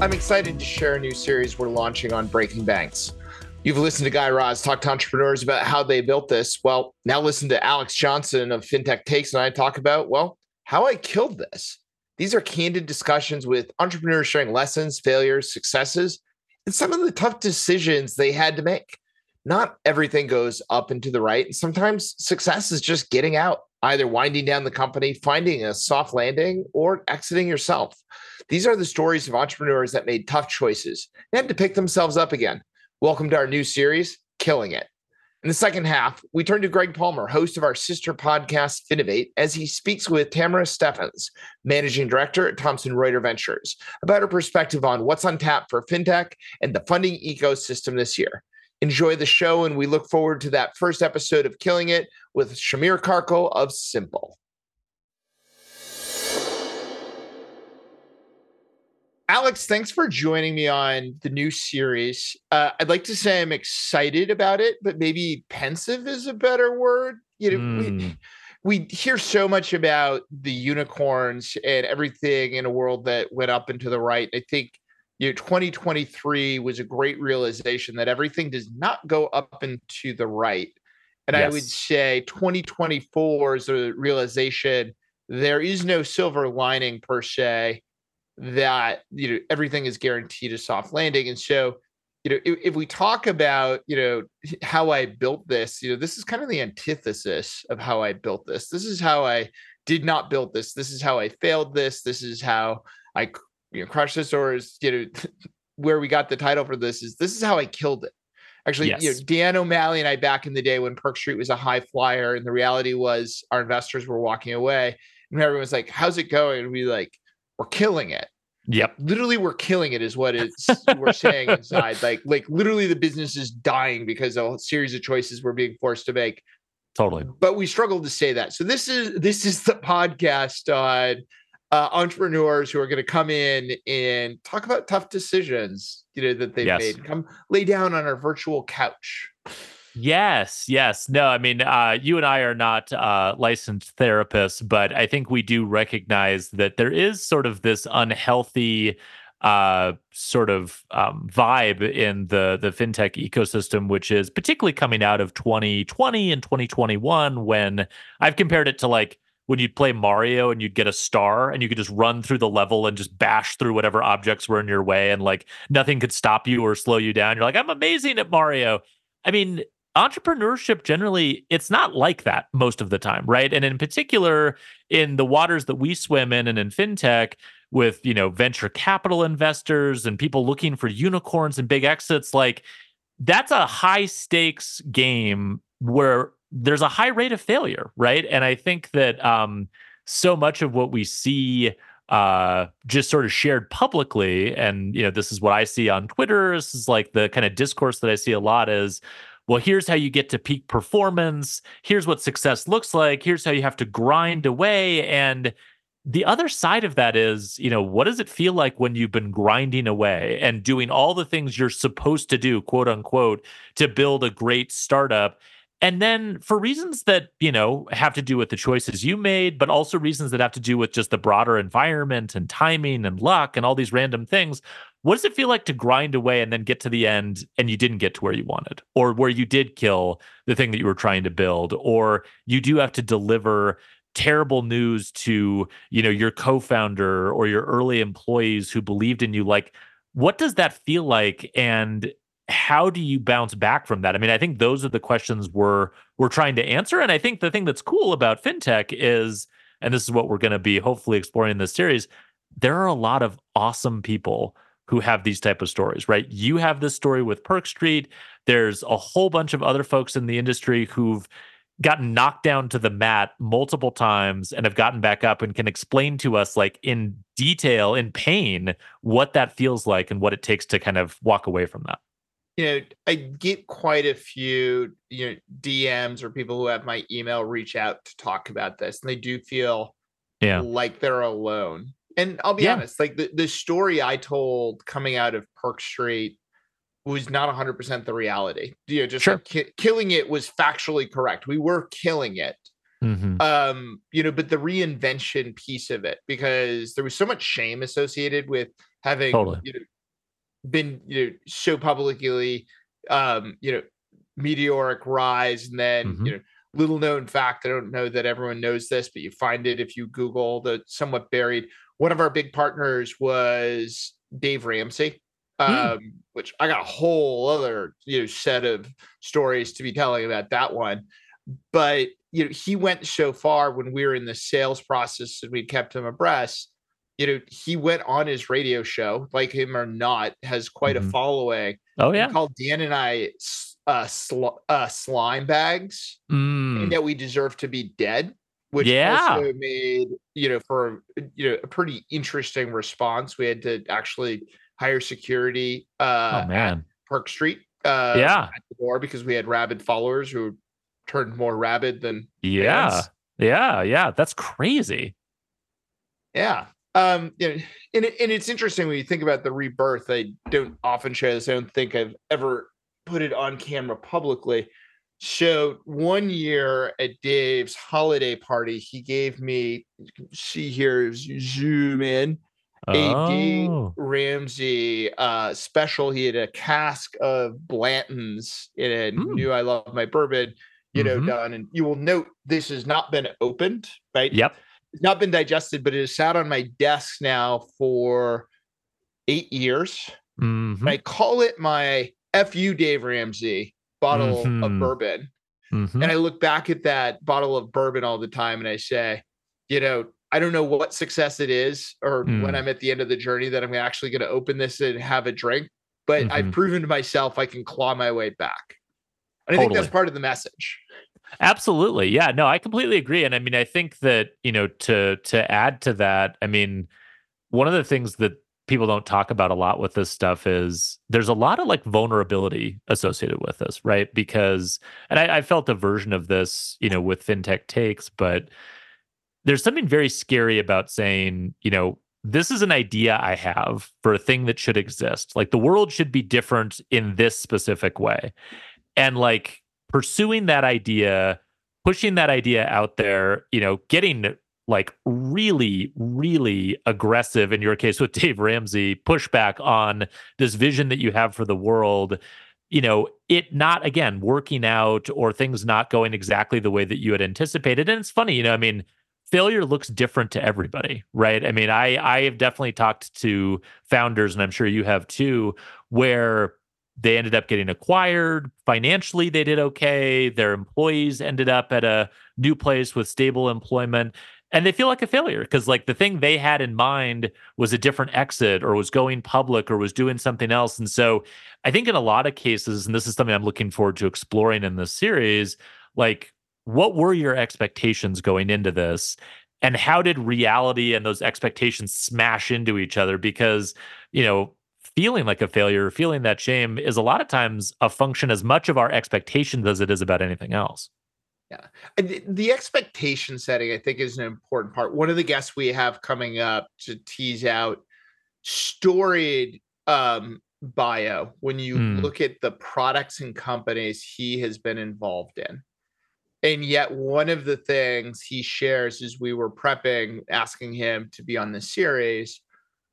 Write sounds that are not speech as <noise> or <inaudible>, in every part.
I'm excited to share a new series we're launching on Breaking Banks. You've listened to Guy Raz talk to entrepreneurs about how they built this. Well, now listen to Alex Johnson of FinTech Takes and I talk about, well, how I killed this. These are candid discussions with entrepreneurs sharing lessons, failures, successes, and some of the tough decisions they had to make. Not everything goes up and to the right. And sometimes success is just getting out, either winding down the company, finding a soft landing, or exiting yourself. These are the stories of entrepreneurs that made tough choices and had to pick themselves up again. Welcome to our new series, Killing It. In the second half, we turn to Greg Palmer, host of our sister podcast, Finovate, as he speaks with Tamara Steffens, managing director at Thomson Reuters Ventures, about her perspective on what's on tap for fintech and the funding ecosystem this year. Enjoy the show, and we look forward to that first episode of Killing It with Shamir Karkal of Simple. Alex, thanks for joining me on the new series. Uh, I'd like to say I'm excited about it, but maybe pensive is a better word. You know, mm. we, hmm. we hear so much about the unicorns and everything in a world that went up and to the right. I think you know 2023 was a great realization that everything does not go up and to the right. And yes. I would say 2024 is a realization there is no silver lining per se that you know everything is guaranteed a soft landing and so you know if, if, we talk about you know how i built this you know this is kind of the antithesis of how i built this this is how i did not build this this is how i failed this this is how i you know or is you know where we got the title for this is this is how i killed it actually yes. you know dan o'malley and i back in the day when perk street was a high flyer and the reality was our investors were walking away and everyone's like how's it going and we like we're killing it. Yep. Literally, we're killing it, is what <laughs> it's we're saying inside. Like, like literally, the business is dying because a series of choices we're being forced to make. Totally. But we struggle to say that. So this is this is the podcast on uh, entrepreneurs who are going to come in and talk about tough decisions, you know, that they've yes. made. Come lay down on our virtual couch. Yes, yes. No, I mean, uh, you and I are not uh, licensed therapists, but I think we do recognize that there is sort of this unhealthy uh, sort of um, vibe in the the fintech ecosystem, which is particularly coming out of 2020 and 2021, when I've compared it to like when you'd play Mario and you'd get a star and you could just run through the level and just bash through whatever objects were in your way and like nothing could stop you or slow you down. You're like, I'm amazing at Mario. I mean, entrepreneurship generally it's not like that most of the time right and in particular in the waters that we swim in and in fintech with you know venture capital investors and people looking for unicorns and big exits like that's a high stakes game where there's a high rate of failure right and i think that um so much of what we see uh just sort of shared publicly and you know this is what i see on twitter this is like the kind of discourse that i see a lot is well, here's how you get to peak performance. Here's what success looks like. Here's how you have to grind away. And the other side of that is, you know, what does it feel like when you've been grinding away and doing all the things you're supposed to do, quote unquote, to build a great startup? And then for reasons that, you know, have to do with the choices you made, but also reasons that have to do with just the broader environment and timing and luck and all these random things, what does it feel like to grind away and then get to the end and you didn't get to where you wanted, or where you did kill the thing that you were trying to build, or you do have to deliver terrible news to you know your co-founder or your early employees who believed in you? Like what does that feel like? And how do you bounce back from that i mean i think those are the questions we're we're trying to answer and i think the thing that's cool about fintech is and this is what we're going to be hopefully exploring in this series there are a lot of awesome people who have these type of stories, right? You have this story with Perk Street. There's a whole bunch of other folks in the industry who've gotten knocked down to the mat multiple times and have gotten back up and can explain to us like in detail in pain what that feels like and what it takes to kind of walk away from that you know i get quite a few you know dms or people who have my email reach out to talk about this and they do feel yeah like they're alone and i'll be yeah. honest like the, the story i told coming out of perk street was not 100% the reality. You know, just sure. like ki- killing it was factually correct. We were killing it. Mm-hmm. Um, you know, but the reinvention piece of it, because there was so much shame associated with having totally. you know, been you know so publicly um, you know, meteoric rise and then mm-hmm. you know little known fact i don't know that everyone knows this but you find it if you google the somewhat buried one of our big partners was dave ramsey Hmm. um, mm. which I got a whole other you know set of stories to be telling about that one. But you know, he went so far when we were in the sales process and we kept him abreast. You know, he went on his radio show, like him or not, has quite mm-hmm. a following. Oh yeah, called Dan and I uh, sl- uh, slime bags, mm. and that we deserve to be dead which yeah. also made you know for you know a pretty interesting response. We had to actually hire security uh, oh, man. Perk Street. Uh, yeah. At the door because we had rabid followers who turned more rabid than yeah. Fans. Yeah. Yeah. That's crazy. Yeah. Um, you know, and, it, and it's interesting when you think about the rebirth. I don't often share this. I don't think I've ever put it on camera publicly. So one year at Dave's holiday party, he gave me, see here, zoom in oh. A. Ramsey uh, special. He had a cask of Blanton's and mm. knew I love my bourbon, you know, mm-hmm. done. And you will note this has not been opened, right? Yep. It's not been digested, but it has sat on my desk now for eight years. Mm-hmm. I call it my FU Dave Ramsey bottle mm-hmm. of bourbon. Mm-hmm. And I look back at that bottle of bourbon all the time and I say, you know, I don't know what success it is or mm. when I'm at the end of the journey that I'm actually going to open this and have a drink, but mm-hmm. I've proven to myself I can claw my way back. And totally. I think that's part of the message. Absolutely. Yeah, no, I completely agree and I mean I think that, you know, to to add to that, I mean one of the things that people don't talk about a lot with this stuff is there's a lot of like vulnerability associated with this, right? Because and I, I felt a version of this, you know, with fintech takes, but there's something very scary about saying, you know, this is an idea I have for a thing that should exist. Like the world should be different in this specific way. And like pursuing that idea, pushing that idea out there, you know, getting like really, really aggressive in your case with <laughs> Dave Ramsey, pushback on this vision that you have for the world you know, it not again working out or things not going exactly the way that you had anticipated. And it's funny, you know, I mean, failure looks different to everybody, right? I mean, I I have definitely talked to founders, and I'm sure you have too, where they ended up getting acquired. Financially they did okay. Their employees ended up at a new place with stable employment and they feel like a failure because like the thing they had in mind was a different exit or was going public or was doing something else and so i think in a lot of cases and this is something i'm looking forward to exploring in this series like what were your expectations going into this and how did reality and those expectations smash into each other? Because you know feeling like a failure feeling that shame is a lot of times a function as much of our expectations as it is about anything else. Yeah. The, the expectation setting i think is an important part. One of the guests we have coming up to tease out storied um bio when you mm. look at the products and companies he has been involved in. And yet one of the things he shares as we were prepping asking him to be on the series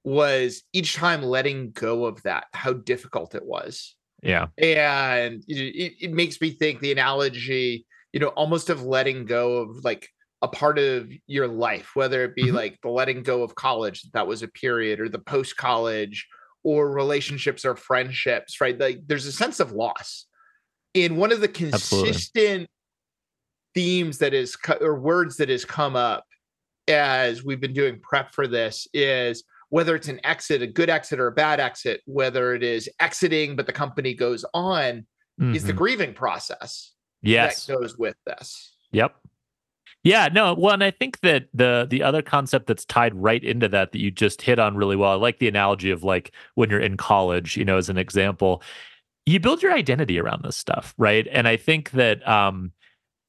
was each time letting go of that how difficult it was. Yeah. And it, it makes me think the analogy you know almost of letting go of like a part of your life whether it be mm-hmm. like the letting go of college that was a period or the post college or relationships or friendships right? Like there's a sense of loss. And one of the consistent Absolutely themes that is or words that has come up as we've been doing prep for this is whether it's an exit, a good exit or a bad exit, whether it is exiting but the company goes on, mm-hmm. is the mm-hmm. grieving process. Yes, that goes with this. Yep. Yeah, no, well, and I think that the the other concept that's tied right into that that you just hit on really well. I like the analogy of like when you're in college, you know, as an example, you build your identity around this stuff, right? And I think that um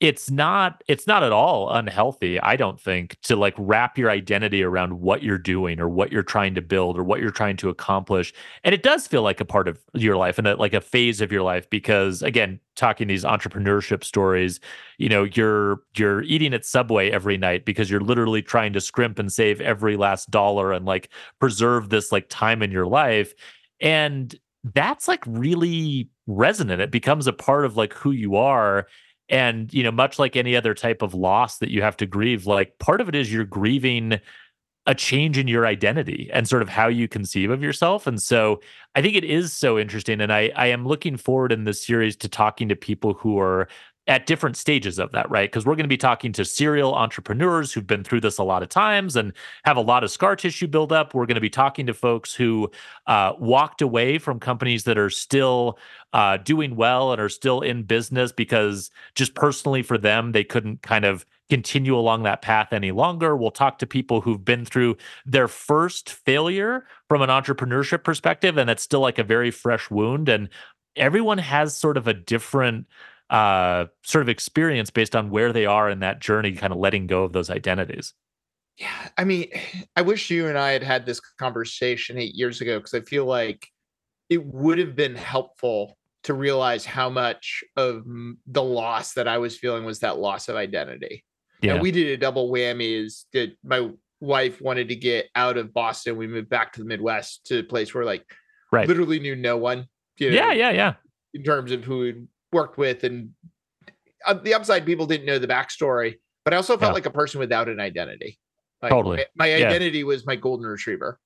it's not it's not at all unhealthy i don't think to like wrap your identity around what you're doing or what you're trying to build or what you're trying to accomplish. And it does feel like a part of your life and a, like a phase of your life because again talking these entrepreneurship stories you know you're you're eating at subway every night because you're literally trying to scrimp and save every last dollar and like preserve this like time in your life. And that's like really resonant. It becomes a part of like who you are and you know much like any other type of loss that you have to grieve like part of it is you're grieving a change in your identity and sort of how you conceive of yourself. And so i think it is so interesting. And i i am looking forward in this series to talking to people who are at different stages of that, right? Because we're going to be talking to serial entrepreneurs who've been through this a lot of times and have a lot of scar tissue buildup. We're going to be talking to folks who uh, walked away from companies that are still uh, doing well and are still in business because just personally for them, they couldn't kind of continue along that path any longer. We'll talk to people who've been through their first failure from an entrepreneurship perspective, and it's still like a very fresh wound. And everyone has sort of a different uh, sort of experience based on where they are in that journey, kind of letting go of those identities. Yeah, I mean, <sighs> I wish you and I had had this conversation eight years ago because I feel like it would have been helpful to realize how much of the loss that I was feeling was that loss of identity. Yeah, and we did a double whammy. Is that my wife wanted to get out of Boston? We moved back to the Midwest to a place where like right. literally knew no one. You know, yeah, yeah, yeah. In terms of who worked with and uh, the upside people didn't know the backstory but i also felt yeah. like a person without an identity. Like totally. my, my identity yeah. was my golden retriever.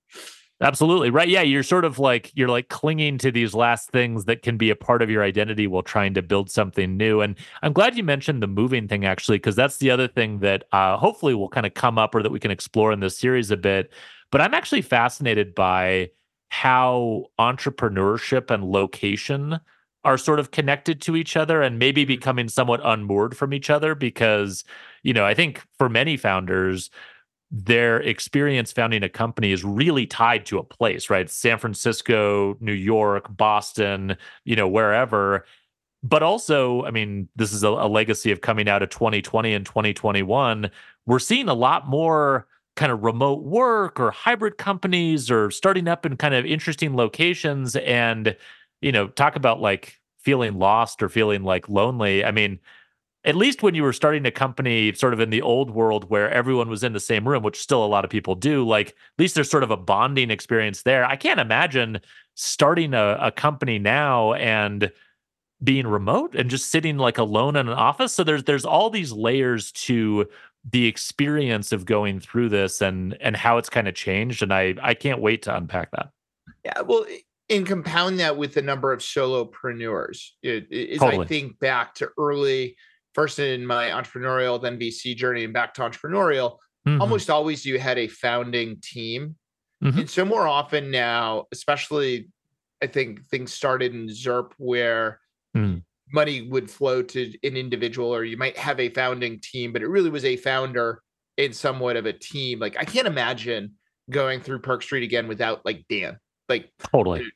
Absolutely. Right. Yeah you're sort of like you're like clinging to these last things that can be a part of your identity while trying to build something new. And i'm glad you mentioned the moving thing actually because that's the other thing that uh, hopefully will kind of come up or that we can explore in this series a bit. But i'm actually fascinated by how entrepreneurship and location are sort of connected to each other and maybe mm-hmm. becoming somewhat unmoored from each other because you know i think for many founders their experience founding a company is really tied to a place right? San francisco new york boston you know wherever. But also i mean this is a, a legacy of coming out of 2020 and 2021 we're seeing a lot more kind of remote work or hybrid companies or starting up in kind of interesting locations. And you know, talk about like feeling lost or feeling like lonely. I mean, at least when you were starting a company sort of in the old world where everyone was in the same room, which still a lot of people do, like at least there's sort of a bonding experience there. I can't imagine starting a, a company now and being remote and just sitting like alone in an office. So there's there's all these layers to the experience of going through this and and how it's kind of changed. And I I can't wait to unpack that. Yeah, well, and compound that with the number of solopreneurs. It, it, totally. I think back to early, first in my entrepreneurial, then VC journey, and back to entrepreneurial. Mm-hmm. Almost always you had a founding team, mm-hmm. and so more often now, especially, I think things started in ZIRP where. Mm. Money would flow to an individual, or you might have a founding team, but it really was a founder in somewhat of a team. Like I can't imagine going through Perk Street again without like Dan. Like totally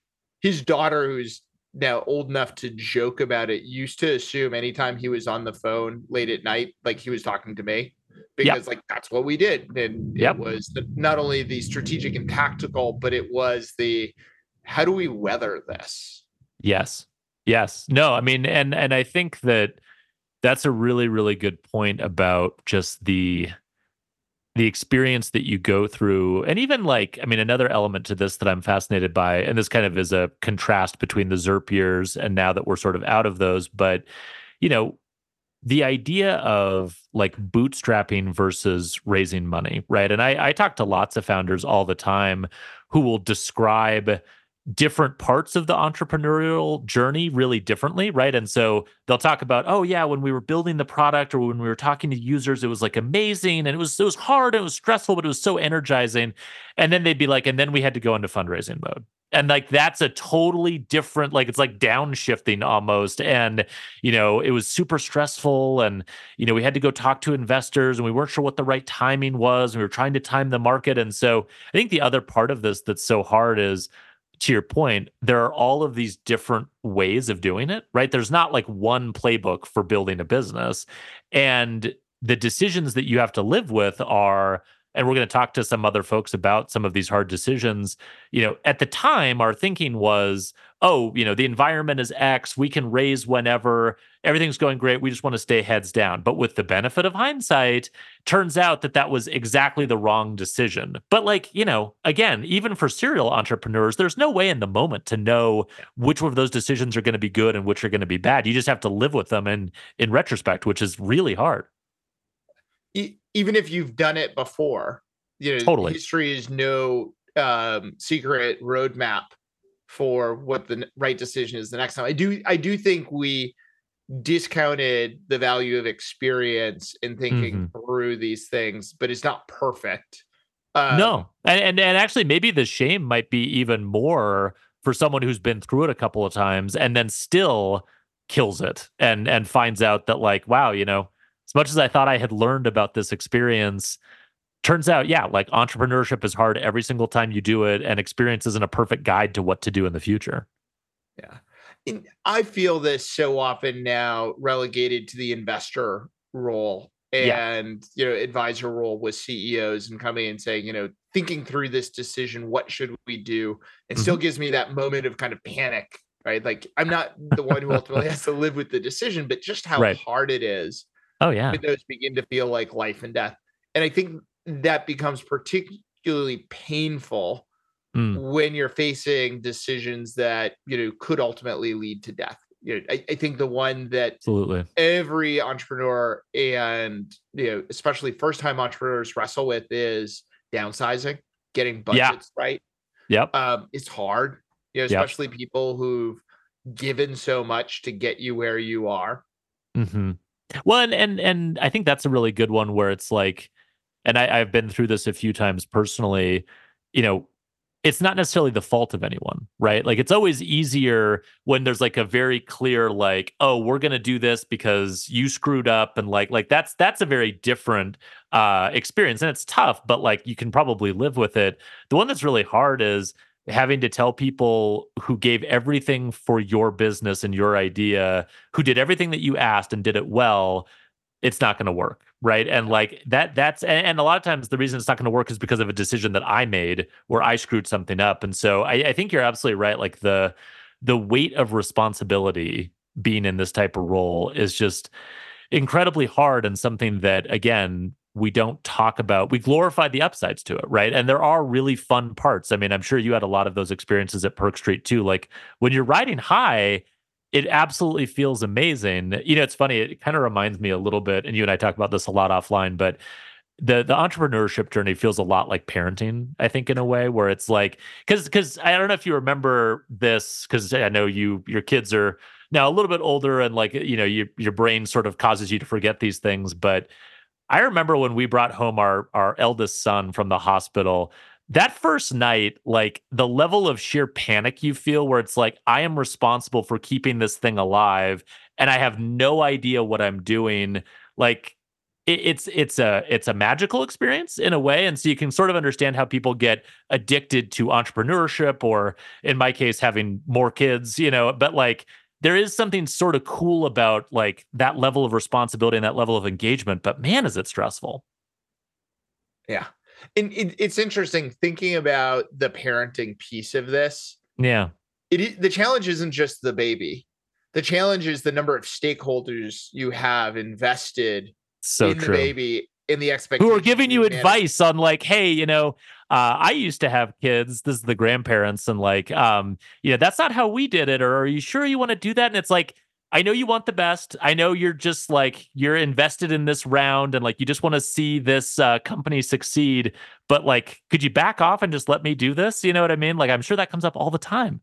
his daughter, who's now old enough to joke about it, used to assume anytime he was on the phone late at night, like he was talking to me because yep. like that's what we did. And yep. it was the, not only the strategic and tactical, but it was the how do we weather this? Yes. Yes. No, I mean, and and I think that that's a really, really good point about just the the experience that you go through and even like i mean another element to this that i'm fascinated by and this kind of is a contrast between the zirp years and now that we're sort of out of those but you know the idea of like bootstrapping versus raising money right? And i i talk to lots of founders all the time who will describe different parts of the entrepreneurial journey really differently, right? And so they'll talk about, oh yeah, when we were building the product or when we were talking to users, it was like amazing and it was it was hard, and it was stressful, but it was so energizing. And then they'd be like, and then we had to go into fundraising mode. and like that's a totally different like it's like downshifting almost and you know it was super stressful and you know we had to go talk to investors and we weren't sure what the right timing was and we were trying to time the market and so i think the other part of this that's so hard is to your point there are all of these different ways of doing it right? There's not like one playbook for building a business. And the decisions that you have to live with are and we're going to talk to some other folks about some of these hard decisions. You know at the time our thinking was oh you know the environment is x we can raise whenever everything's going great we just want to stay heads down. But with the benefit of hindsight turns out that that was exactly the wrong decision. But like you know again even for serial entrepreneurs there's no way in the moment to know which of those decisions are going to be good and which are going to be bad. You just have to live with them and in retrospect which is really hard even if you've done it before, you know, totally. history is no um, secret roadmap for what the right decision is the next time. I do, I do think we discounted the value of experience in thinking mm-hmm. through these things, but it's not perfect. Um, no, and, and and actually, maybe the shame might be even more for someone who's been through it a couple of times and then still kills it and and finds out that like, wow, you know, as much as I thought I had learned about this experience, turns out, yeah, like entrepreneurship is hard every single time you do it, and experience isn't a perfect guide to what to do in the future. Yeah. And I feel this so often now relegated to the investor role and yeah. you know advisor role with CEOs and coming and saying, you know, thinking through this decision, what should we do? It mm-hmm. still gives me that moment of kind of panic, right? Like I'm not the one who ultimately has to live with the decision, but just how right. hard it is Oh yeah. Those begin to feel like life and death. And I think that becomes particularly painful mm. when you're facing decisions that, you know, could ultimately lead to death. You know, I, I think the one that absolutely every entrepreneur and you know, especially first time entrepreneurs wrestle with is downsizing, getting budgets yeah. right. Yep. Um, it's hard, you know, especially yep. people who've given so much to get you where you are. Mm-hmm. Well, and and and I think that's a really good one where it's like, and I, I've been through this a few times personally. You know, it's not necessarily the fault of anyone, right? Like it's always easier when there's like a very clear like, oh, we're going to do this because you screwed up and like like that's that's a very different uh experience and it's tough, but like you can probably live with it. The one that's really hard is having to tell people who gave everything for your business and your idea, who did everything that you asked and did it well, it's not going to work. Right. And like that, that's, and, and a lot of times the reason it's not going to work is because of a decision that I made where I screwed something up. And so I, I think you're absolutely right. Like the, the weight of responsibility being in this type of role is just incredibly hard and something that, again, we don't talk about we glorify the upsides to it right? And there are really fun parts. I mean i'm sure you had a lot of those experiences at perk street too. Like when you're riding high it absolutely feels amazing. You know it's funny it kind of reminds me a little bit and you and i talk about this a lot offline but the the entrepreneurship journey feels a lot like parenting i think in a way where it's like because because i don't know if you remember this because i know you your kids are now a little bit older and like you know you, your brain sort of causes you to forget these things but I remember when we brought home our our eldest son from the hospital. That first night, like the level of sheer panic you feel, where it's like, I am responsible for keeping this thing alive, and I have no idea what I'm doing. Like, it, it's it's a it's a magical experience in a way, and so you can sort of understand how people get addicted to entrepreneurship, or in my case, having more kids. You know, but like there is something sort of cool about like that level of responsibility and that level of engagement but man is it stressful. Yeah. And it, it's interesting thinking about the parenting piece of this. Yeah. It the challenge isn't just the baby. The challenge is the number of stakeholders you have invested so in true. the baby in the expectation who are giving you advice on like hey you know uh, I used to have kids. This is the grandparents, and like, um, you know, that's not how we did it. Or are you sure you want to do that? And it's like, I know you want the best. I know you're just like you're invested in this round, and like you just want to see this uh, company succeed. But like, could you back off and just let me do this? You know what I mean? Like, I'm sure that comes up all the time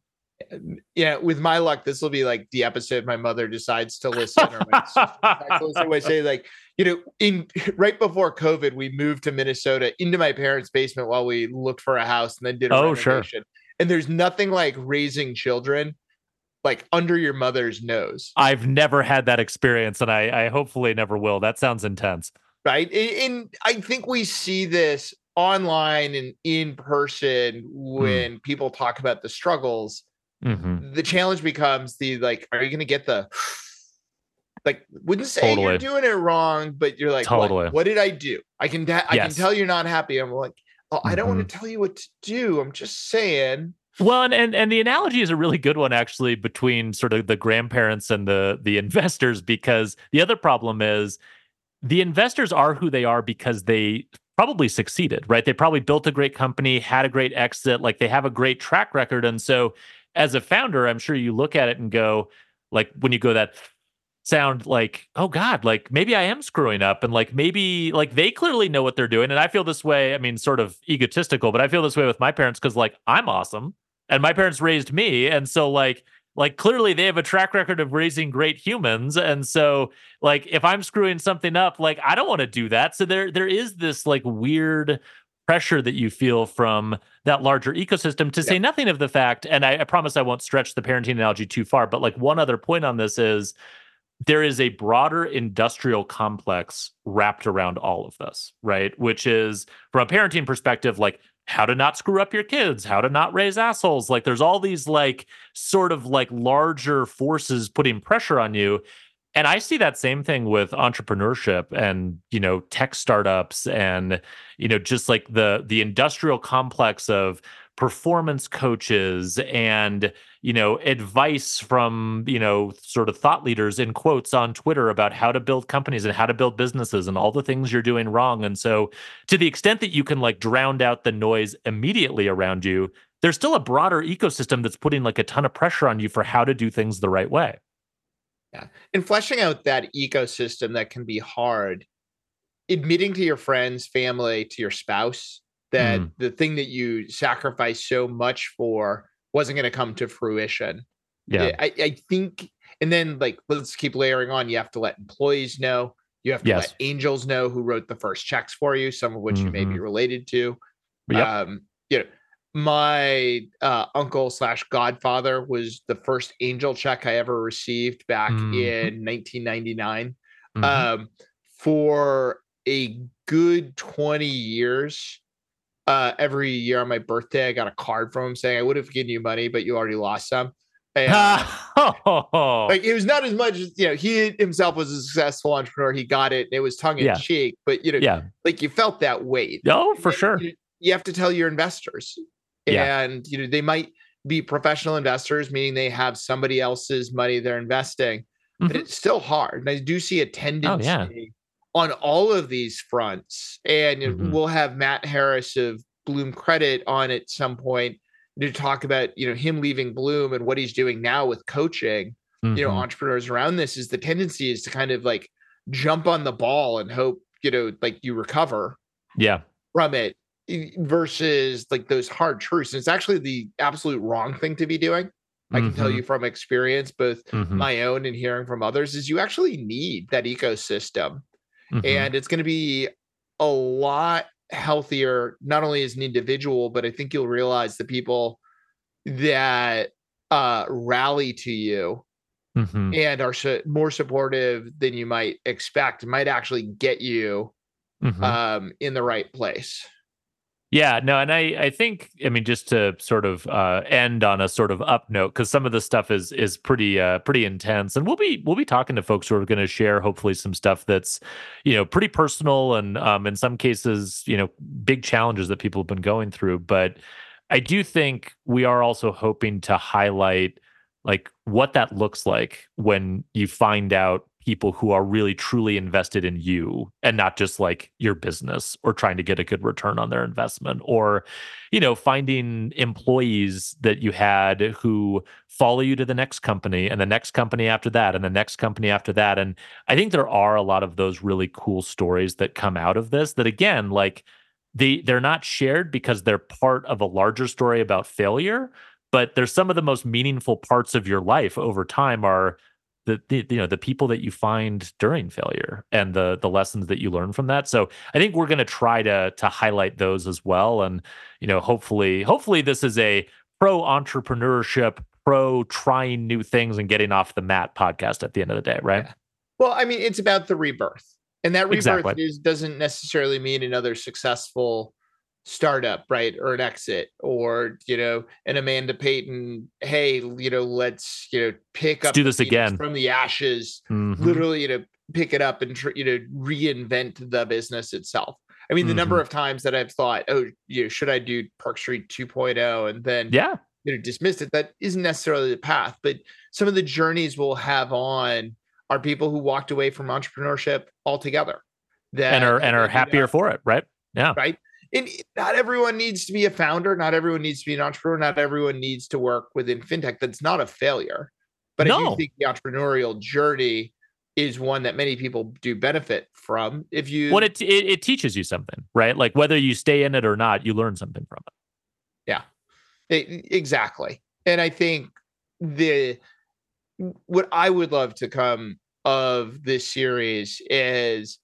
yeah, with my luck, this will be like the episode my mother decides to listen or my say like, you know, in right before COVID, we moved to Minnesota into my parents' basement while we looked for a house and then did a oh, renovation. Sure. and there's nothing like raising children like under your mother's nose. I've never had that experience, and I, I hopefully never will. That sounds intense. Right. And I think we see this online and in person hmm. when mm. people talk about the struggles. Mm-hmm. The challenge becomes the like, are you going to get the like wouldn't say totally. you're doing it wrong, but you're like, totally. what, what did I do? I can ta- I can tell you're not happy. I'm like, oh, I don't mm-hmm. want to tell you what to do. I'm just saying. Well, and, and and the analogy is a really good one actually between sort of the grandparents and the the investors because the other problem is the investors are who they are because they probably succeeded, right? They probably built a great company, had a great exit, like they have a great track record and so as a founder, I'm sure you look at it and go like when you go that sound like oh god like maybe i am screwing up and like maybe like they clearly know what they're doing and i feel this way i mean sort of egotistical but i feel this way with my parents because like i'm awesome and my parents raised me and so like like clearly they have a track record of raising great humans and so like if i'm screwing something up like i don't want to do that so there there is this like weird pressure that you feel from that larger ecosystem to say nothing of the fact and I, I promise i won't stretch the parenting analogy too far but like one other point on this is there is a broader industrial complex wrapped around all of this, right? Which is from a parenting perspective, like how to not screw up your kids, how to not raise assholes. Like there's all these like sort of like larger forces putting pressure on you. And I see that same thing with entrepreneurship and, you know, tech startups and, you know, just like the the industrial complex of performance coaches and you know advice from you know sort of thought leaders in quotes on twitter about how to build companies and how to build businesses and all the things you're doing wrong. And so to the extent that you can like drown out the noise immediately around you there's still a broader ecosystem that's putting like a ton of pressure on you for how to do things the right way yeah and fleshing out that ecosystem that can be hard admitting to your friends family to your spouse that mm. the thing that you sacrificed so much for wasn't going to come to fruition. Yeah. I, I think, and then like, let's keep layering on. You have to let employees know. You have to yes. let angels know who wrote the first checks for you, some of which mm-hmm. you may be mm-hmm. related to. Yep. Um, you know, my uh, uncle slash godfather was the first angel check I ever received back mm-hmm. in 1999. Mm-hmm. Um, for a good 20 years, uh, every year on my birthday, I got a card from him saying, I would have given you money, but you already lost some. And, <laughs> like it was not as much as you know, he himself was a successful entrepreneur. He got it, it was tongue in yeah. cheek, but you know, yeah. like you felt that weight. Oh, for and, sure. You, you, have to tell your investors. Yeah. And you know, they might be professional investors, meaning they have somebody else's money they're investing, mm-hmm. but it's still hard. And I do see a tendency oh, yeah on all of these fronts. And mm-hmm. we'll have Matt Harris of Bloom Credit on at some point to talk about, you know, him leaving Bloom and what he's doing now with coaching, mm-hmm. you know, mm-hmm. entrepreneurs around this is the tendency is to kind of like jump on the ball and hope, you know, like you recover. Yeah. From it versus like those hard truths. And it's actually the absolute wrong thing to be doing. I can mm-hmm. tell you from experience, both mm-hmm. my own and hearing from others, is you actually need that ecosystem Mm-hmm. And it's going to be a lot healthier, not only as an individual, but I think you'll realize the people that uh, rally to you mm-hmm. and are su- more supportive than you might expect might actually get you mm-hmm. um, in the right place. Yeah, no, and I I think I mean just to sort of uh, end on a sort of up note because some of the stuff is is pretty uh, pretty intense, and we'll be we'll be talking to folks who are going to share hopefully some stuff that's you know pretty personal and um, in some cases you know big challenges that people have been going through. But I do think we are also hoping to highlight like what that looks like when you find out people who are really truly invested in you and not just like your business or trying to get a good return on their investment or you know finding employees that you had who follow you to the next company and the next company after that and the next company after that. And i think there are a lot of those really cool stories that come out of this that again like they they're not shared because they're part of a larger story about failure but there's some of the most meaningful parts of your life over time are the, the, you know the people that you find during failure and the the lessons that you learn from that so i think we're going to try to to highlight those as well and you know hopefully hopefully this is a pro entrepreneurship, pro trying new things and getting off the mat podcast at the end of the day, right? Yeah. Well, I mean, it's about the rebirth. And that rebirth exactly. is, doesn't necessarily mean another successful startup, right? Or an exit, or you know, an Amanda Payton, hey, you know, let's you know pick let's up do this again from the ashes, mm-hmm. literally, you know, pick it up and tr- you know reinvent the business itself. I mean, the mm-hmm. number of times that I've thought, oh, you know, should I do Perk Street 2.0, and then yeah, you know, dismissed it. That isn't necessarily the path, but some of the journeys we'll have on are people who walked away from entrepreneurship altogether. That and are and are happier for it, right? Yeah, right and not everyone needs to be a founder. Not everyone needs to be an entrepreneur. Not everyone needs to work within fintech. That's not a failure. But no. I do think the entrepreneurial journey is one that many people do benefit from. If you, well, it, it, it teaches you something, right? Like whether you stay in it or not, you learn something from it. Yeah, it, exactly. And I think the what I would love to come of this series is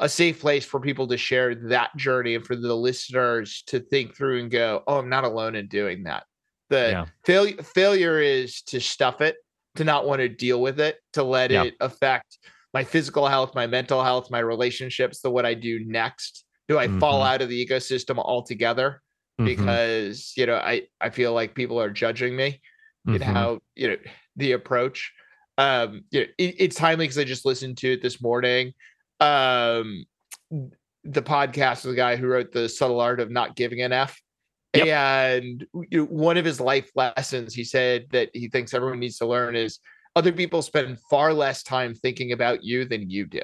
a safe place for people to share that journey and for the listeners to think through and go, "Oh, I'm not alone in doing that." The yeah. failure failure is to stuff it, to not want to deal with it, to let yeah. it affect my physical health, my mental health, my relationships, the what I do next. Do I mm-hmm. fall out of the ecosystem altogether mm-hmm. because, you know, I I feel like people are judging me mm-hmm. in how, you know, the approach um you know, it, it's timely because i just listened to it this morning um, the podcast of the guy who wrote the subtle art of not giving an F. Yep. And one of his life lessons, he said that he thinks everyone needs to learn is other people spend far less time thinking about you than you do.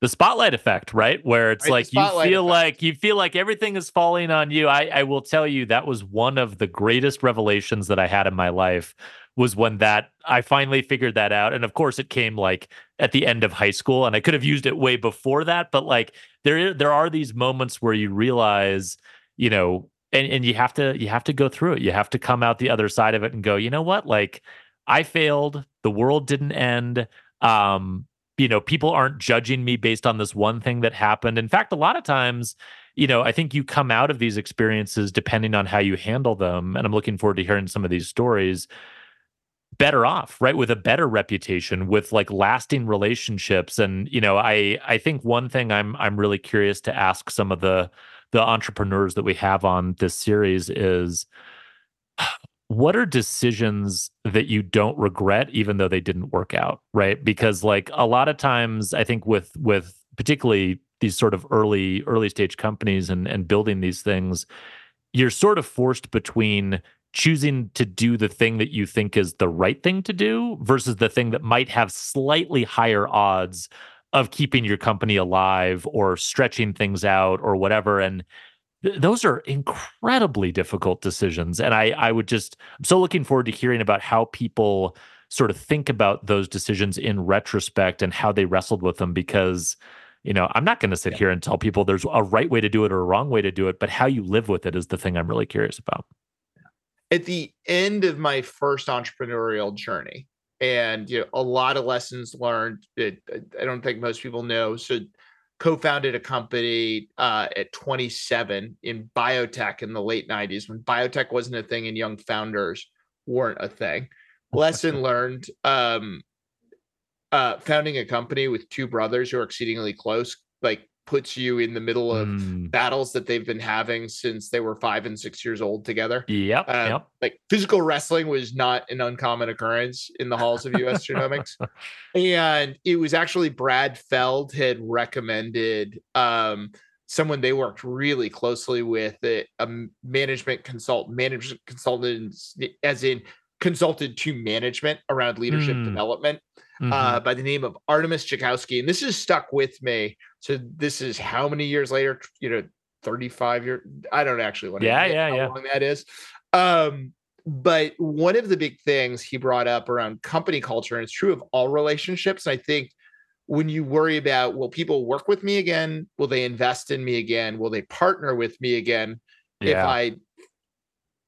The spotlight effect, right? Where it's right, like you feel effect. like you feel like everything is falling on you. I, I will tell you that was one of the greatest revelations that I had in my life was when that I finally figured that out. And of course, it came like at the end of high school, and I could have used it way before that. But like there, there are these moments where you realize, you know, and and you have to you have to go through it. You have to come out the other side of it and go, you know what, like I failed. The world didn't end. Um, you know, people aren't judging me based on this one thing that happened. In fact, a lot of times you know, I think you come out of these experiences depending on how you handle them. And I'm looking forward to hearing some of these stories better off right with a better reputation with like lasting relationships. And you know i i think one thing i'm i'm really curious to ask some of the the entrepreneurs that we have on this series is <sighs> what are decisions that you don't regret even though they didn't work out right? Because like a lot of times i think with with particularly these sort of early early stage companies and and building these things you're sort of forced between choosing to do the thing that you think is the right thing to do versus the thing that might have slightly higher odds of keeping your company alive or stretching things out or whatever. And th- those are incredibly difficult decisions. And i i would just i'm so looking forward to hearing about how people sort of think about those decisions in retrospect and how they wrestled with them because you know i'm not going to sit yeah. here and tell people there's a right way to do it or a wrong way to do it but how you live with it is the thing i'm really curious about at the end of my first entrepreneurial journey and you know a lot of lessons learned that i don't think most people know so co-founded a company uh, at 27 in biotech in the late 90s when biotech wasn't a thing and young founders weren't a thing. Lesson <laughs> learned um, uh, founding a company with two brothers who are exceedingly close like puts you in the middle of mm. battles that they've been having since they were five and six years old together. Yep, uh, yep. Like physical wrestling was not an uncommon occurrence in the halls of US <laughs> Genomics. And it was actually Brad Feld had recommended um, someone they worked really closely with, a, a management consultant, management consultants, as in consulted to management around leadership mm. development mm-hmm. uh, by the name of Artemis Joukowsky. And this has stuck with me. So this is how many years later, you know, 35 years. I don't actually want to yeah, yeah, how yeah. long that is. Um, but one of the big things he brought up around company culture, and it's true of all relationships. I think when you worry about will people work with me again? Will they invest in me again? Will they partner with me again? Yeah. If I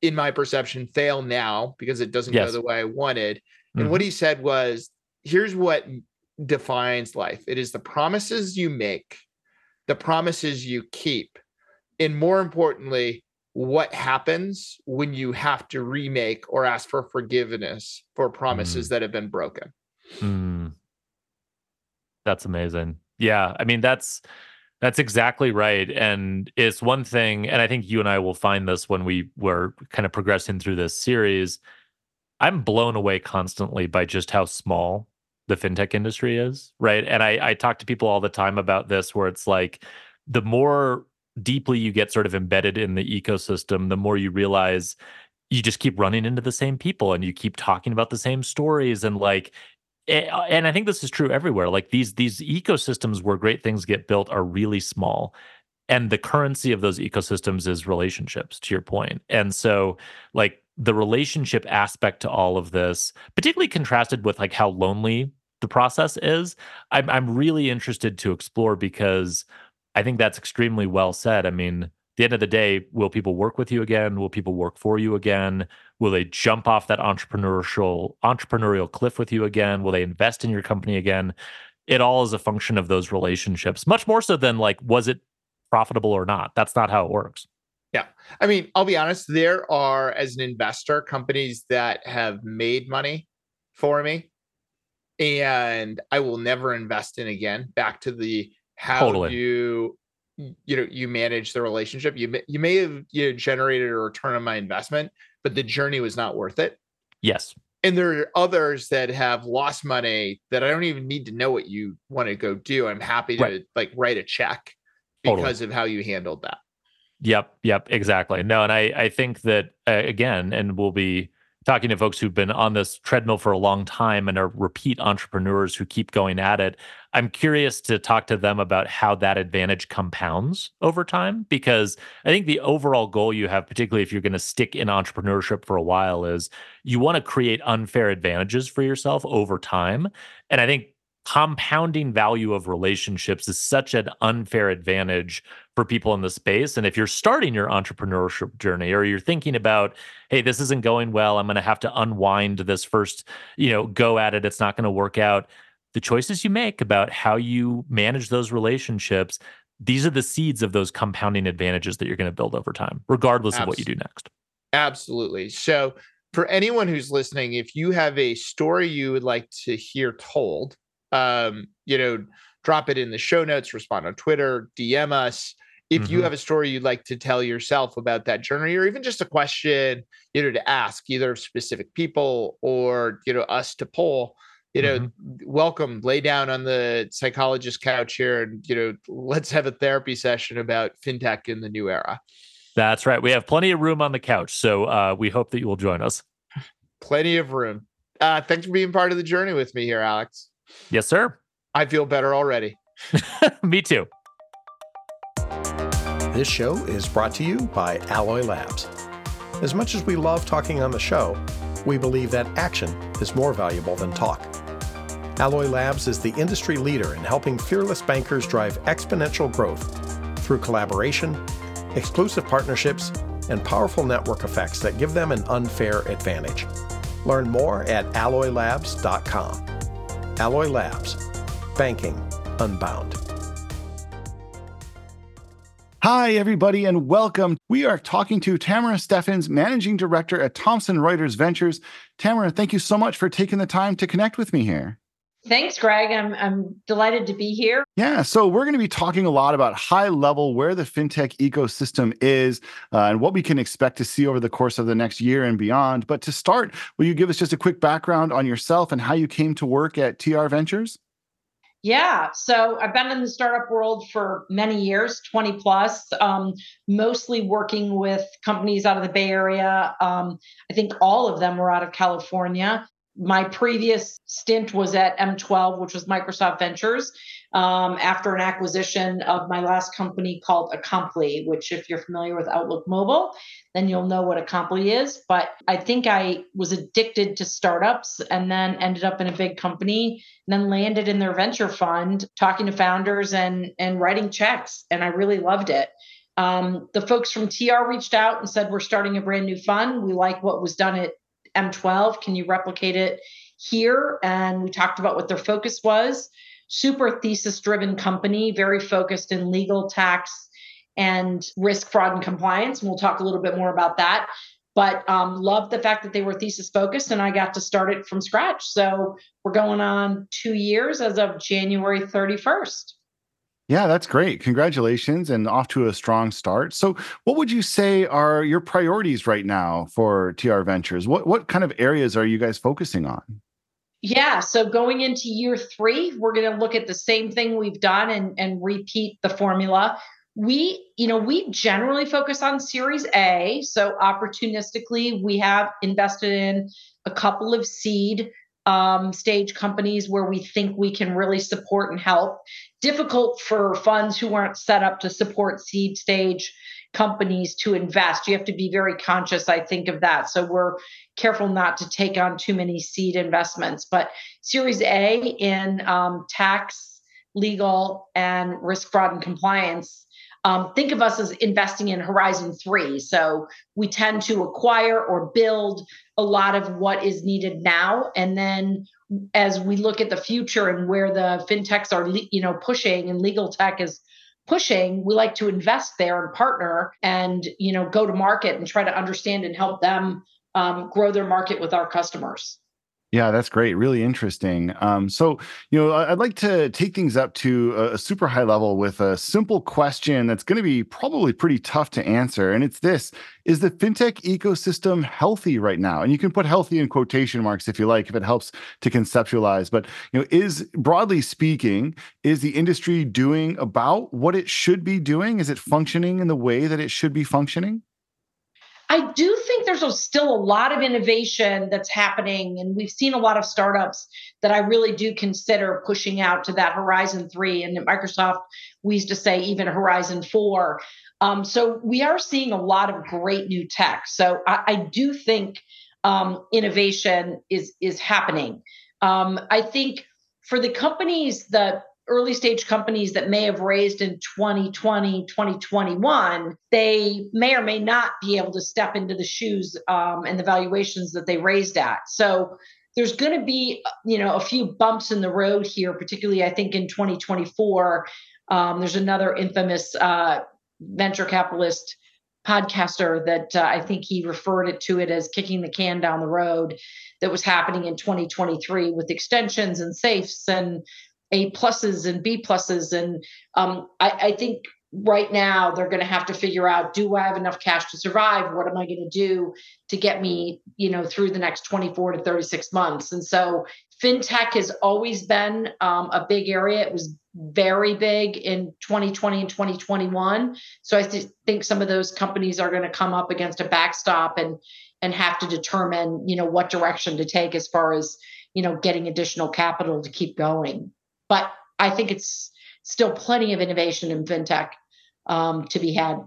in my perception fail now because it doesn't yes. go the way I wanted. And mm-hmm. what he said was here's what defines life it is the promises you make, the promises you keep, and more importantly, what happens when you have to remake or ask for forgiveness for promises mm. that have been broken. Mm. That's amazing. Yeah, I mean that's that's exactly right. And it's one thing, and I think you and I will find this when we were kind of progressing through this series. I'm blown away constantly by just how small the fintech industry is, right? And I, I talk to people all the time about this where it's like the more deeply you get sort of embedded in the ecosystem, the more you realize you just keep running into the same people and you keep talking about the same stories and like Eh, and I think this is true everywhere. Like these these ecosystems where great things get built are really small, and the currency of those ecosystems is relationships. To your point, and so like the relationship aspect to all of this, particularly contrasted with like how lonely the process is, I'm I'm really interested to explore because I think that's extremely well said. I mean, the end of the day, will people work with you again? Will people work for you again? Will they jump off that entrepreneurial entrepreneurial cliff with you again? Will they invest in your company again? It all is a function of those relationships, much more so than like, was it profitable or not? That's not how it works. Yeah. I mean, I'll be honest, there are, as an investor, companies that have made money for me and I will never invest in again. Back to the how totally. do you know you manage the relationship you may, you may have you know, generated a return on my investment but the journey was not worth it yes and there are others that have lost money that i don't even need to know what you want to go do i'm happy to right. like write a check because totally. of how you handled that yep yep exactly no and i i think that uh, again and we'll be talking to folks who've been on this treadmill for a long time and are repeat entrepreneurs who keep going at it. I'm curious to talk to them about how that advantage compounds over time because I think the overall goal you have, particularly if you're going to stick in entrepreneurship for a while, is you want to create unfair advantages for yourself over time. And I think compounding value of relationships is such an unfair advantage for people in the space and if you're starting your entrepreneurship journey or you're thinking about hey this isn't going well i'm going to have to unwind this first you know go at it it's not going to work out the choices you make about how you manage those relationships these are the seeds of those compounding advantages that you're going to build over time regardless Absolutely. of what you do next Absolutely. So for anyone who's listening, if you have a story you would like to hear told, um, you know, drop it in the show notes, respond on Twitter, DM us. If mm-hmm. you have a story you'd like to tell yourself about that journey, or even just a question, you know, to ask either specific people or you know us to poll, you know, mm-hmm. welcome, lay down on the psychologist couch here, and you know, let's have a therapy session about fintech in the new era. That's right. We have plenty of room on the couch, so uh, we hope that you will join us. Plenty of room. Uh, thanks for being part of the journey with me here, Alex. Yes, sir. I feel better already. <laughs> me too. This show is brought to you by Alloy Labs. As much as we love talking on the show, we believe that action is more valuable than talk. Alloy Labs is the industry leader in helping fearless bankers drive exponential growth through collaboration, exclusive partnerships, and powerful network effects that give them an unfair advantage. Learn more at alloylabs.com. Alloy Labs, banking unbound. Hi, everybody, and welcome. We are talking to Tamara Steffens, Managing Director at Thomson Reuters Ventures. Tamara, thank you so much for taking the time to connect with me here. Thanks, Greg. I'm I'm delighted to be here. Yeah, so we're going to be talking a lot about high level where the fintech ecosystem is uh, and what we can expect to see over the course of the next year and beyond. But to start, will you give us just a quick background on yourself and how you came to work at TR Ventures? Yeah, so I've been in the startup world for many years, 20 plus, um, mostly working with companies out of the Bay Area. Um, I think all of them were out of California my previous stint was at M12, which was Microsoft Ventures, um, after an acquisition of my last company called Acompli, which, if you're familiar with Outlook Mobile, then you'll know what Acompli is. But I think I was addicted to startups and then ended up in a big company and then landed in their venture fund, talking to founders and, and writing checks. And I really loved it. Um, the folks from TR reached out and said, We're starting a brand new fund. We like what was done at M12. Can you replicate it here? And we talked about what their focus was. Super thesis driven company, very focused in legal, tax, and risk, fraud, and compliance. And we'll talk a little bit more about that. But um, love the fact that they were thesis focused and I got to start it from scratch. So we're going on two years as of January 31st. Yeah, that's great. Congratulations and off to a strong start. So, what would you say are your priorities right now for TR Ventures? What what kind of areas are you guys focusing on? Yeah, so going into year 3, we're going to look at the same thing we've done and and repeat the formula. We, you know, we generally focus on Series A, so opportunistically we have invested in a couple of seed um, stage companies where we think we can really support and help. Difficult for funds who aren't set up to support seed stage companies to invest. You have to be very conscious, I think, of that. So we're careful not to take on too many seed investments. But Series A in um, tax, legal, and risk, fraud, and compliance. Um, think of us as investing in Horizon 3. So we tend to acquire or build a lot of what is needed now and then as we look at the future and where the fintechs are you know pushing and legal tech is pushing we like to invest there and partner and you know go to market and try to understand and help them um, grow their market with our customers yeah, that's great. Really interesting. Um, so, you know, I'd like to take things up to a, super high level with a simple question that's going to be probably pretty tough to answer. And it's this Is the fintech ecosystem healthy right now? And you can put healthy in quotation marks if you like, if it helps to conceptualize. But, you know, is broadly speaking, is the industry doing about what it should be doing? Is it functioning in the way that it should be functioning? I do think there's a, still a lot of innovation that's happening, and we've seen a lot of startups that I really do consider pushing out to that Horizon 3. And at Microsoft, we used to say even Horizon 4. Um, so we are seeing a lot of great new tech. So I, I do think um, innovation is is happening. Um, I think for the companies that early stage companies that may have raised in 2020 2021 they may or may not be able to step into the shoes um, and the valuations that they raised at. So there's going to be you know a few bumps in the road here particularly i think in 2024 um, there's another infamous uh, venture capitalist podcaster that uh, i think he referred it to it as kicking the can down the road that was happening in 2023 with extensions and safes and a pluses and B pluses. And um, I, I think right now they're going to have to figure out do i have enough cash to survive? What am i going to do to get me you know through the next 24 to 36 months? And so fintech has always been um, a big area. It was very big in 2020 and 2021 so i th- think some of those companies are going to come up against a backstop and and have to determine you know what direction to take as far as you know getting additional capital to keep going but I think it's still plenty of innovation in fintech um, to be had.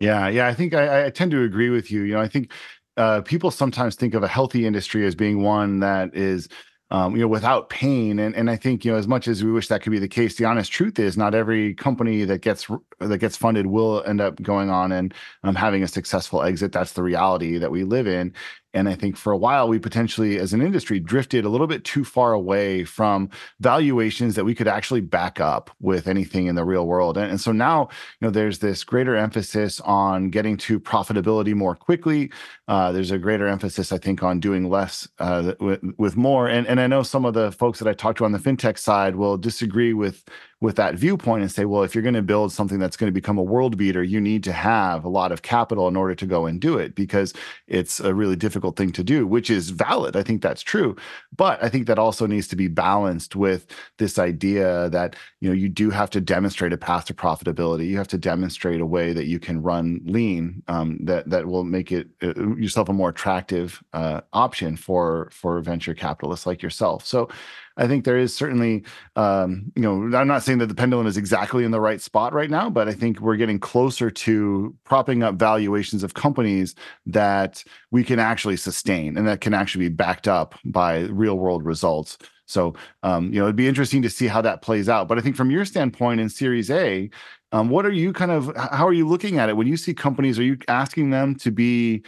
Yeah, yeah, I think I, I, tend to agree with you. You know, I think uh, people sometimes think of a healthy industry as being one that is um, you know, without pain. And and I think you know, as much as we wish that could be the case, the honest truth is not every company that gets that gets funded will end up going on and um, having a successful exit. That's the reality that we live in. And I think for a while, we potentially, as an industry, drifted a little bit too far away from valuations that we could actually back up with anything in the real world. And, and so now, you know, there's this greater emphasis on getting to profitability more quickly. Uh, there's a greater emphasis, I think, on doing less uh, with, with more. And, and I know some of the folks that I talked to on the fintech side will disagree with with that viewpoint and say, well, if you're going to build something that's going to become a world beater, you need to have a lot of capital in order to go and do it because it's a really difficult thing to do, which is valid. I think that's true. But I think that also needs to be balanced with this idea that, you know, you do have to demonstrate a path to profitability. You have to demonstrate a way that you can run lean um, that that will make it uh, yourself a more attractive uh, option for for venture capitalists like yourself. So I think there is certainly, um, you know, I'm not saying that the pendulum is exactly in the right spot right now, but I think we're getting closer to propping up valuations of companies that we can actually sustain and that can actually be backed up by real world results. So, um, you know, it'd be interesting to see how that plays out. But I think from your standpoint in Series A, um, what are you kind of, how are you looking at it when you see companies? Are you asking them to be,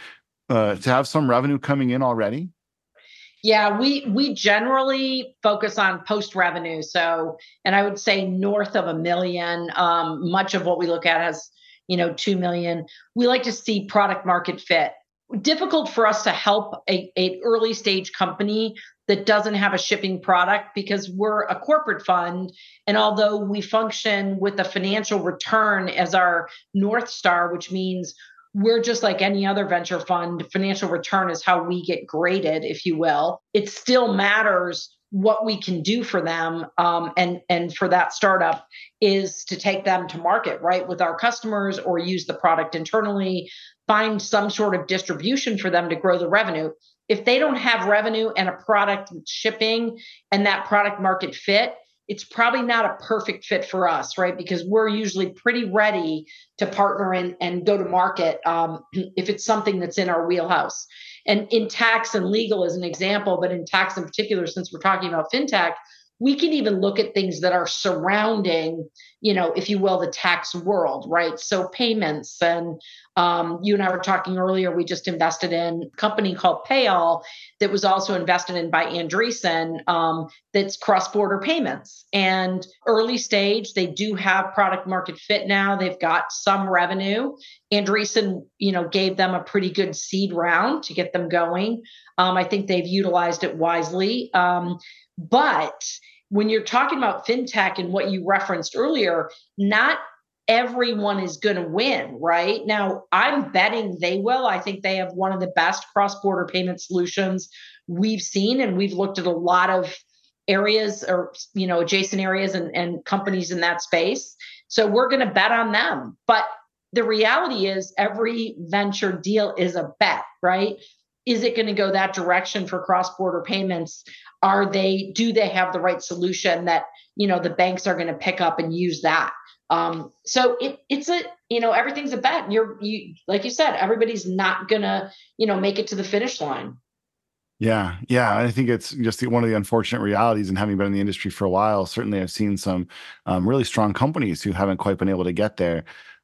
uh, to have some revenue coming in already? Yeah, we we generally focus on post revenue. So, and I would say north of a million. Um, much of what we look at has you know 2 million we like to see product market fit difficult for us to help a, a early stage company that doesn't have a shipping product because we're a corporate fund and although we function with a financial return as our north star which means we're just like any other venture fund financial return is how we get graded if you will. It still matters what we can do for them um, and and for that startup is to take them to market right with our customers or use the product internally find some sort of distribution for them to grow the revenue. If they don't have revenue and a product shipping and that product market fit it's probably not a perfect fit for us right? Because we're usually pretty ready to partner and, and go to market um, <clears throat> if it's something that's in our wheelhouse. And in tax and legal as an example but in tax in particular since we're talking about fintech we can even look at things that are surrounding you know if you will the tax world right? So payments and um, you and i were talking earlier we just invested in a company called payall that was also invested in by andreessen um, that's cross-border payments. And early stage they do have product market fit now. They've got some revenue. Andreessen you know gave them a pretty good seed round to get them going. Um, i think they've utilized it wisely. Um, but when you're talking about fintech and what you referenced earlier, not everyone is going to win, right? Now, I'm betting they will. I think they have one of the best cross border payment solutions we've seen, and we've looked at a lot of areas or you know adjacent areas and, and companies in that space so we're going to bet on them but the reality is every venture deal is a bet right is it going to go that direction for cross border payments are they do they have the right solution that you know the banks are going to pick up and use that um, so it, it's a you know everything's a bet you're you like you said everybody's not gonna you know make it to the finish line yeah, yeah, I think it's just one of the unfortunate realities. And having been in the industry for a while, certainly I've seen some um, really strong companies who haven't quite been able to get there.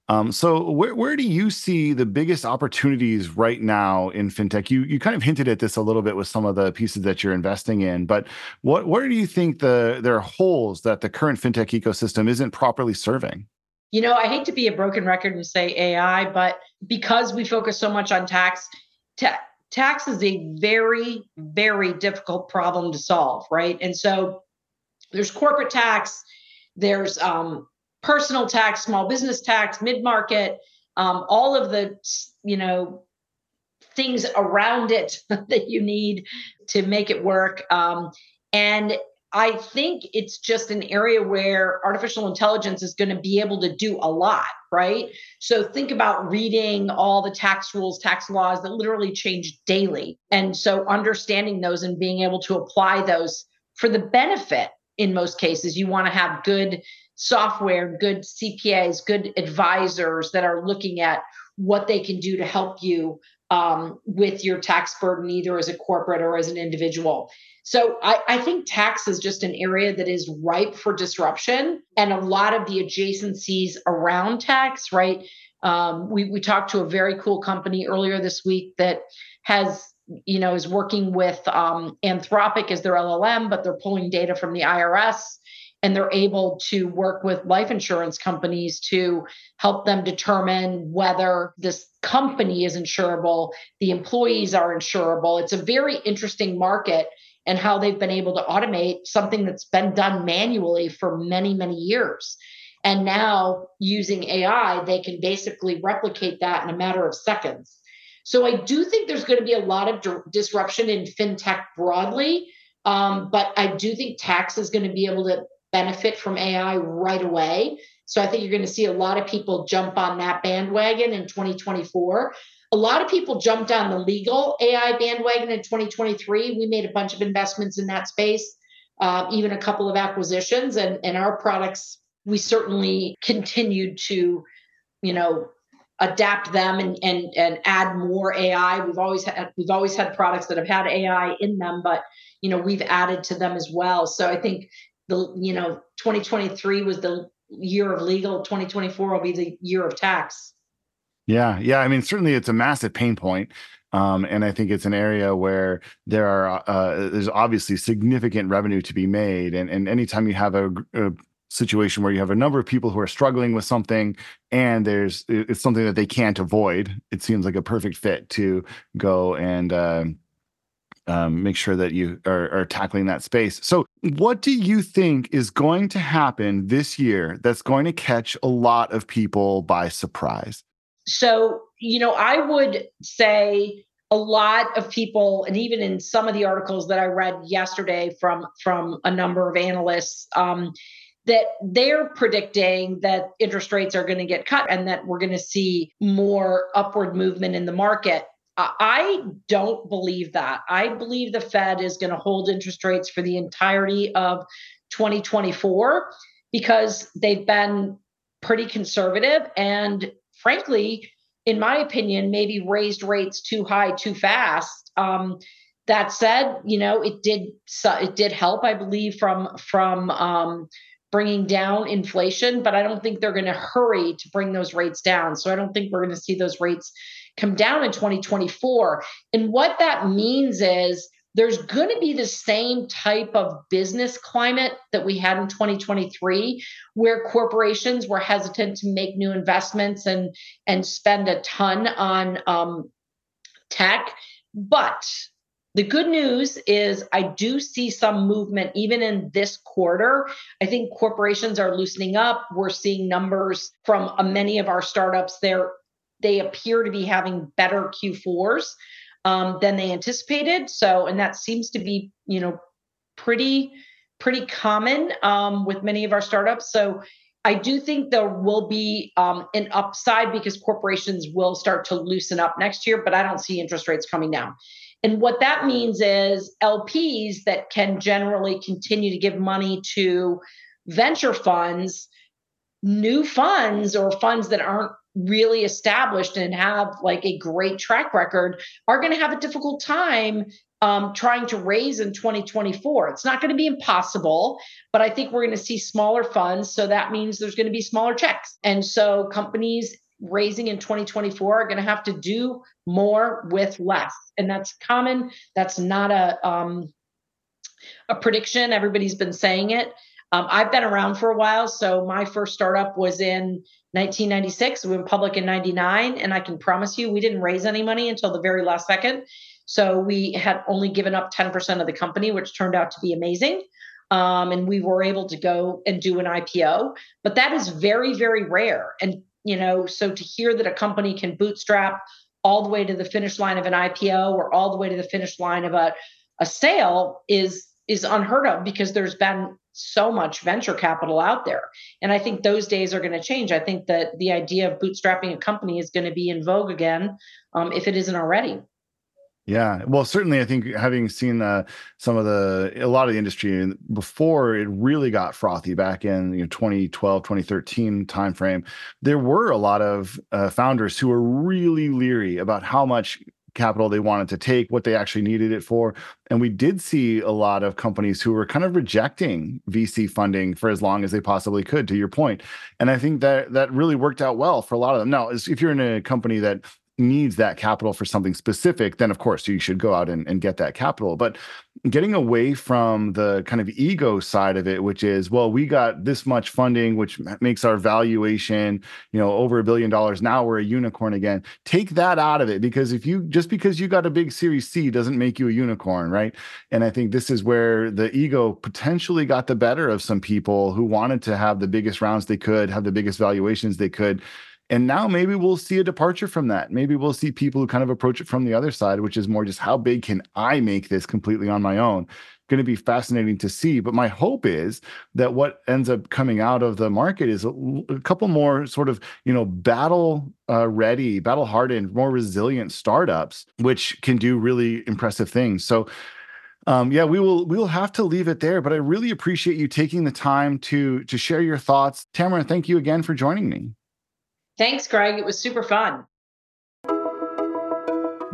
Um, so where where do you see the biggest opportunities right now in fintech? You you kind of hinted at this a little bit with some of the pieces that you're investing in, but what where do you think the there are holes that the current fintech ecosystem isn't properly serving? You know, I hate to be a broken record and say AI, but because we focus so much on tax, ta- tax is a very very difficult problem to solve, right? And so there's corporate tax, there's um, personal tax, small business tax, mid market, um, all of the you know things around it <laughs> that you need to make it work. Um, and I think it's just an area where artificial intelligence is going to be able to do a lot, right? So think about reading all the tax rules, tax laws that literally change daily. And so understanding those and being able to apply those for the benefit in most cases, you want to have good software, good CPAs, good advisors that are looking at what they can do to help you um, with your tax burden, either as a corporate or as an individual. So I, I, think tax is just an area that is ripe for disruption, and a lot of the adjacencies around tax. Right? Um, we we talked to a very cool company earlier this week that has you know is working with um, Anthropic as their LLM, but they're pulling data from the IRS and they're able to work with life insurance companies to help them determine whether this company is insurable, the employees are insurable. It's a very interesting market and how they've been able to automate something that's been done manually for many, many years. And now using AI, they can basically replicate that in a matter of seconds. So I do think there's going to be a lot of di- disruption in fintech broadly. Um, but I do think tax is going to be able to benefit from AI right away. So I think you're going to see a lot of people jump on that bandwagon in 2024. A lot of people jumped on the legal AI bandwagon in 2023. We made a bunch of investments in that space, uh, even a couple of acquisitions, and, and our products, we certainly continued to, you know, adapt them and, and and add more AI. We've always had we've always had products that have had AI in them, but you know we've added to them as well. So I think the you know 2023 was the year of legal 2024 will be the year of tax. Yeah yeah i mean certainly it's a massive pain point um, and I think it's an area where there are uh, there's obviously significant revenue to be made, and and anytime you have a, a situation where you have a number of people who are struggling with something and there's it's something that they can't avoid it seems like a perfect fit to go and uh, um, make sure that you are, are, tackling that space. So, what do you think is going to happen this year that's going to catch a lot of people by surprise? So, you know, I would say a lot of people, and even in some of the articles that I read yesterday from from a number of analysts, um, that they're predicting that interest rates are going to get cut and that we're going to see more upward movement in the market. I don't believe that. I believe the Fed is going to hold interest rates for the entirety of 2024 because they've been pretty conservative and frankly in my opinion maybe raised rates too high too fast um, that said you know it did it did help i believe from from um, bringing down inflation but i don't think they're going to hurry to bring those rates down so i don't think we're going to see those rates come down in 2024. And what that means is there's going to be the same type of business climate that we had in 2023 where corporations were hesitant to make new investments and and spend a ton on um, tech but the good news is I do see some movement even in this quarter. I think corporations are loosening up. We're seeing numbers from uh, many of our startups. They're they appear to be having better Q4s um, than they anticipated. So, and that seems to be, you know, pretty pretty common um, with many of our startups. So, I do think there will be um, an upside because corporations will start to loosen up next year, but I don't see interest rates coming down. And what that means is LPs that can generally continue to give money to venture funds, new funds or funds that aren't really established and have like a great track record are going to have a difficult time um, trying to raise in 2024. It's not going to be impossible, but I think we're going to see smaller funds. So that means there's going to be smaller checks. And so companies raising in 2024 are going to have to do more with less. And that's common. That's not a, um, a prediction. Everybody's been saying it. Um, I've been around for a while. So my first startup was in 1996. We went public in 99. And I can promise you, we didn't raise any money until the very last second. So we had only given up 10% of the company, which turned out to be amazing. Um, and we were able to go and do an IPO. But that is very, very rare. And, you know, so to hear that a company can bootstrap all the way to the finish line of an IPO or all the way to the finish line of a, a sale is is unheard of because there's been so much venture capital out there. And I think those days are going to change. I think that the idea of bootstrapping a company is going to be in vogue again, um, if it isn't already. Yeah, well, certainly, I think having seen uh, some of the a lot of the industry before it really got frothy back in you know 2012, 2013 timeframe, there were a lot of uh, founders who were really leery about how much capital they wanted to take, what they actually needed it for. And we did see a lot of companies who were kind of rejecting VC funding for as long as they possibly could, to your point. And I think that that really worked out well for a lot of them. Now, if you're in a company that needs that capital for something specific, then of course you should go out and, and get that capital. But getting away from the kind of ego side of it, which is, well, we got this much funding, which makes our valuation, you know, over a billion dollars. Now we're a unicorn again. Take that out of it because if you just because you got a big series C doesn't make you a unicorn, right? And I think this is where the ego potentially got the better of some people who wanted to have the biggest rounds they could, have the biggest valuations they could and now maybe we'll see a departure from that. Maybe we'll see people who kind of approach it from the other side, which is more just how big can I make this completely on my own? Going to be fascinating to see. But my hope is that what ends up coming out of the market is a, a couple more sort of, you know, battle uh, ready, battle hardened, more resilient startups, which can do really impressive things. So, um, yeah, we will we will have to leave it there. But I really appreciate you taking the time to to share your thoughts, Tamara. Thank you again for joining me. Thanks, Greg. It was super fun.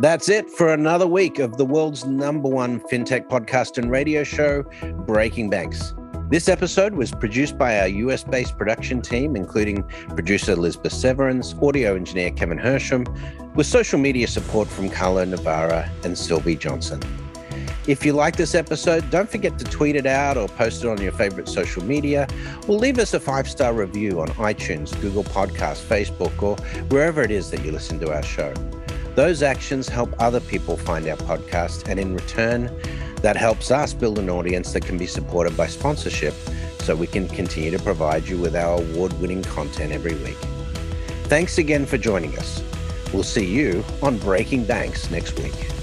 That's it for another week of the world's number one fintech podcast and radio show, Breaking Banks. This episode was produced by our US based production team, including producer Lisbeth Severance, audio engineer Kevin Hirsham, with social media support from Carlo Navarra and Sylvie Johnson. If you like this episode, don't forget to tweet it out or post it on your favorite social media, or leave us a five star review on iTunes, Google Podcasts, Facebook, or wherever it is that you listen to our show. Those actions help other people find our podcast, and in return, that helps us build an audience that can be supported by sponsorship so we can continue to provide you with our award winning content every week. Thanks again for joining us. We'll see you on Breaking Banks next week.